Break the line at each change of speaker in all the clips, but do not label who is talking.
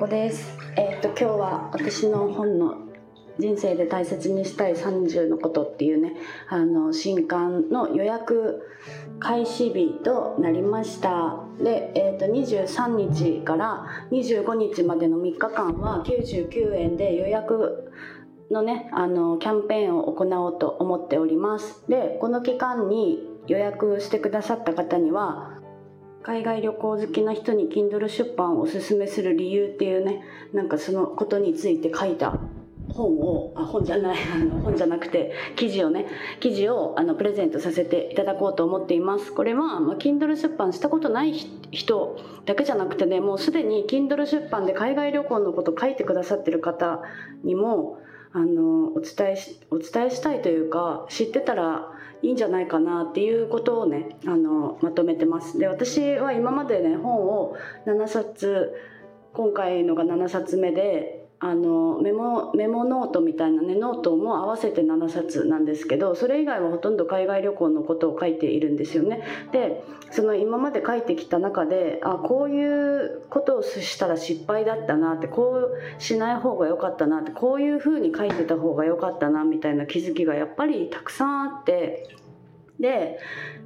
子です。えーと今日は私の本の人生で大切にしたい30のことっていうねあの新刊の予約開始日となりましたで、えー、と23日から25日までの3日間は99円で予約のねあのキャンペーンを行おうと思っておりますでこの期間に予約してくださった方には海外旅行好きな人に Kindle 出版をおすすめする理由っていうねなんかそのことについて書いた本をあ本じゃない あの本じゃなくて記事をね記事をあのプレゼントさせていただこうと思っています。これは、まあ、Kindle 出版したことない人だけじゃなくてねもうすでに Kindle 出版で海外旅行のこと書いてくださってる方にもあのお伝えしお伝えしたいというか知ってたらいいんじゃないかなっていうことをねあのまとめてます。で私は今までね本を7冊今回のが7冊目であのメモメモノートみたいなねノートも合わせて7冊なんですけどそれ以外はほとんど海外旅行のことを書いているんですよねでその今まで書いてきた中であこういうことをしたら失敗だったなってこうしない方が良かったなってこういうふうに書いてた方が良かったなみたいな気づきがやっぱりたくさんあってで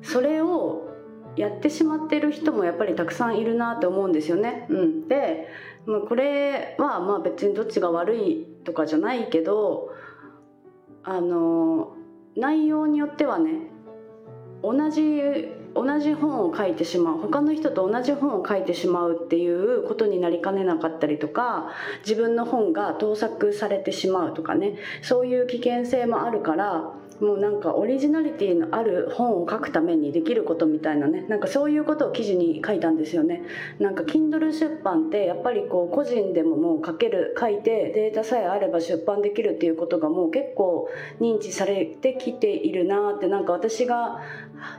それをやってしまってる人もやっぱりたくさんいるなって思うんですよね。うん、でまあこれはまあ別にどっちが悪いとかじゃないけどあの内容によってはね同じ同じ本を書いてしまう他の人と同じ本を書いてしまうっていうことになりかねなかったりとか自分の本が盗作されてしまうとかねそういう危険性もあるからもうなんかオリジナリティのある本を書くためにできることみたいなねなんかそういうことを記事に書いたんですよね。なんか Kindle 出版ってやっぱりこう個人でももう書ける書いてデータさえあれば出版できるっていうことがもう結構認知されてきているなってなんか私が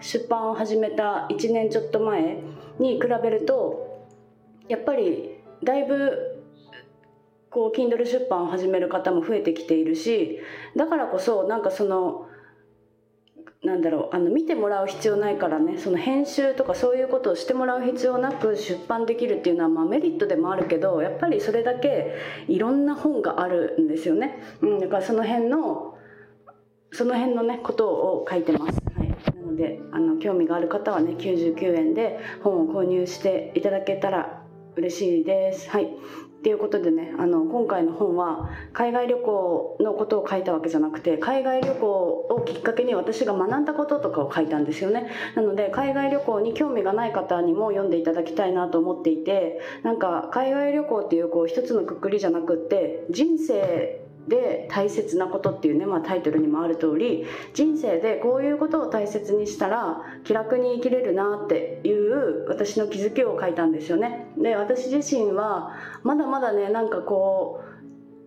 出版を始めた1年ちょっと前に比べるとやっぱりだいぶこう Kindle 出版を始める方も増えてきているしだからこそなんかそのなんだろうあの見てもらう必要ないからねその編集とかそういうことをしてもらう必要なく出版できるっていうのはまあメリットでもあるけどやっぱりそれだけいろんな本があるんですよね、うん、だからその辺のその辺のねことを書いてます、であの興味がある方はね99円で本を購入していただけたら嬉しいです。はい。っていうことでねあの今回の本は海外旅行のことを書いたわけじゃなくて海外旅行をきっかけに私が学んだこととかを書いたんですよね。なので海外旅行に興味がない方にも読んでいただきたいなと思っていてなんか海外旅行っていうこう一つのくくりじゃなくって人生で大切なことっていうね、まあ、タイトルにもある通り人生でこういうことを大切にしたら気楽に生きれるなっていう私の気づきを書いたんですよね。で私自身はまだまだねなんかこ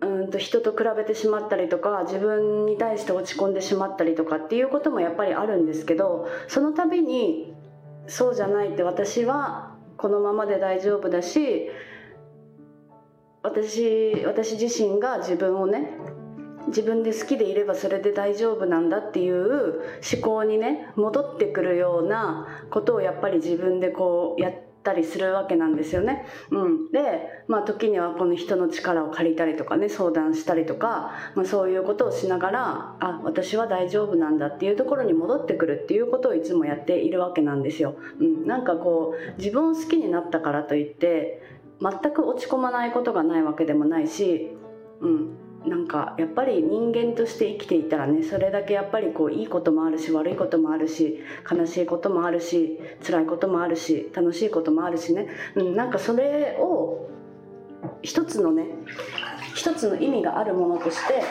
ううんと人と比べてしまったりとか自分に対して落ち込んでしまったりとかっていうこともやっぱりあるんですけどその度にそうじゃないって私はこのままで大丈夫だし私私自身が自分をね自分で好きでいればそれで大丈夫なんだっていう思考にね戻ってくるようなことをやっぱり自分でこうやったりするわけなんですよね。うん、で、まあ、時にはこの人の力を借りたりとかね相談したりとか、まあ、そういうことをしながらあ私は大丈夫なんだっていうところに戻ってくるっていうことをいつもやっているわけなんですよ。うん、なんかこう自分を好きになったからといって全く落ち込まないことがないわけでもないし、うん、なんかやっぱり人間として生きていたらねそれだけやっぱりこういいこともあるし悪いこともあるし悲しいこともあるし辛いこともあるし楽しいこともあるしね、うん、なんかそれを一つのね一つの意味があるものとして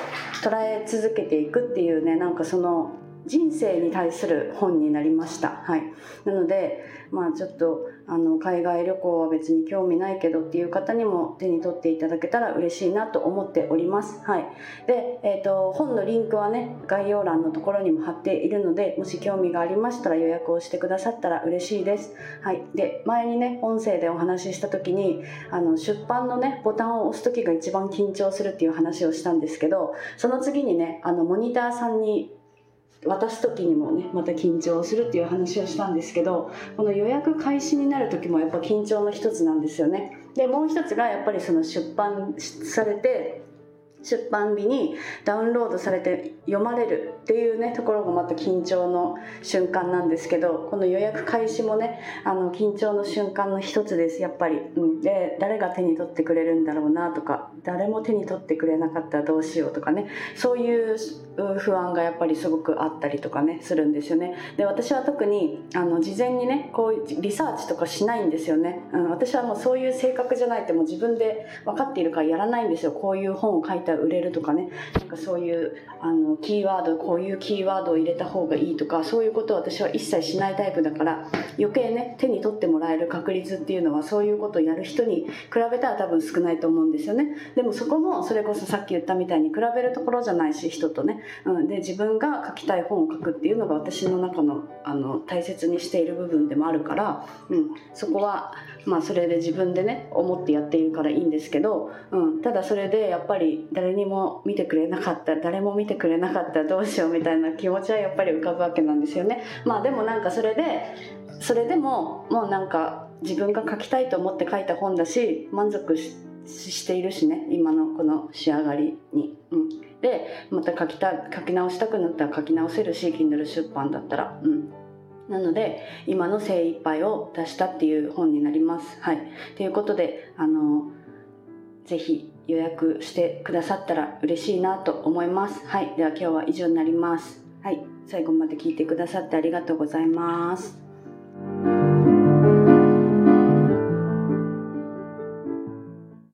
捉え続けていくっていうねなんかその人生に対する本になりました。はい。なので、まあちょっと、あの、海外旅行は別に興味ないけどっていう方にも手に取っていただけたら嬉しいなと思っております。はい。で、えっ、ー、と、本のリンクはね、概要欄のところにも貼っているので、もし興味がありましたら予約をしてくださったら嬉しいです。はい。で、前にね、音声でお話しした時に、あの、出版のね、ボタンを押す時が一番緊張するっていう話をしたんですけど、その次にね、あの、モニターさんに渡す時にもねまた緊張するっていう話をしたんですけどこの予約開始になる時もやっぱ緊張の一つなんですよね。でもう一つがやっぱりその出版されて出版日にダウンロードされて読まれるっていうねところがまた緊張の瞬間なんですけどこの予約開始もねあの緊張の瞬間の一つですやっぱり、うん、で誰が手に取ってくれるんだろうなとか誰も手に取ってくれなかったらどうしようとかね。そういう不安がやっぱりすごくあったりとかねするんですよね。で私は特にあの事前にねこうリサーチとかしないんですよね、うん、私はもうそういう性格じゃないってもう自分で分かっているからやらないんですよ。こういう本を書いたら売れるとかね。なんかそういうあのキーワードこういうキーワードを入れた方がいいとかそういうことを私は一切しないタイプだから余計ね手に取ってもらえる確率っていうのはそういうことをやる人に比べたら多分少ないと思うんですよね。でもそこもそれこそさっき言ったみたいに比べるところじゃないし人とね、うん、で自分が書きたい本を書くっていうのが私の中のあの大切にしている部分でもあるから、うん、そこはまあそれで自分でね思ってやっているからいいんですけど、うん、ただそれでやっぱり誰にも見てくれなかった誰も見てくれなかったどうしようみたいな気持ちはやっぱり浮かぶわけなんですよね。まあでもなんかそれでそれでももうなんか自分が書きたいと思って書いた本だし満足しているしね今のこの仕上がりに、うん、でまた書きた書き直したくなったら書き直せるし Kindle 出版だったら。うん。なので今の精一杯を出したっていう本になります。はい。ということで、あの、ぜひ予約してくださったら嬉しいなと思います。はい。では今日は以上になります。はい。最後まで聞いてくださってありがとうございます。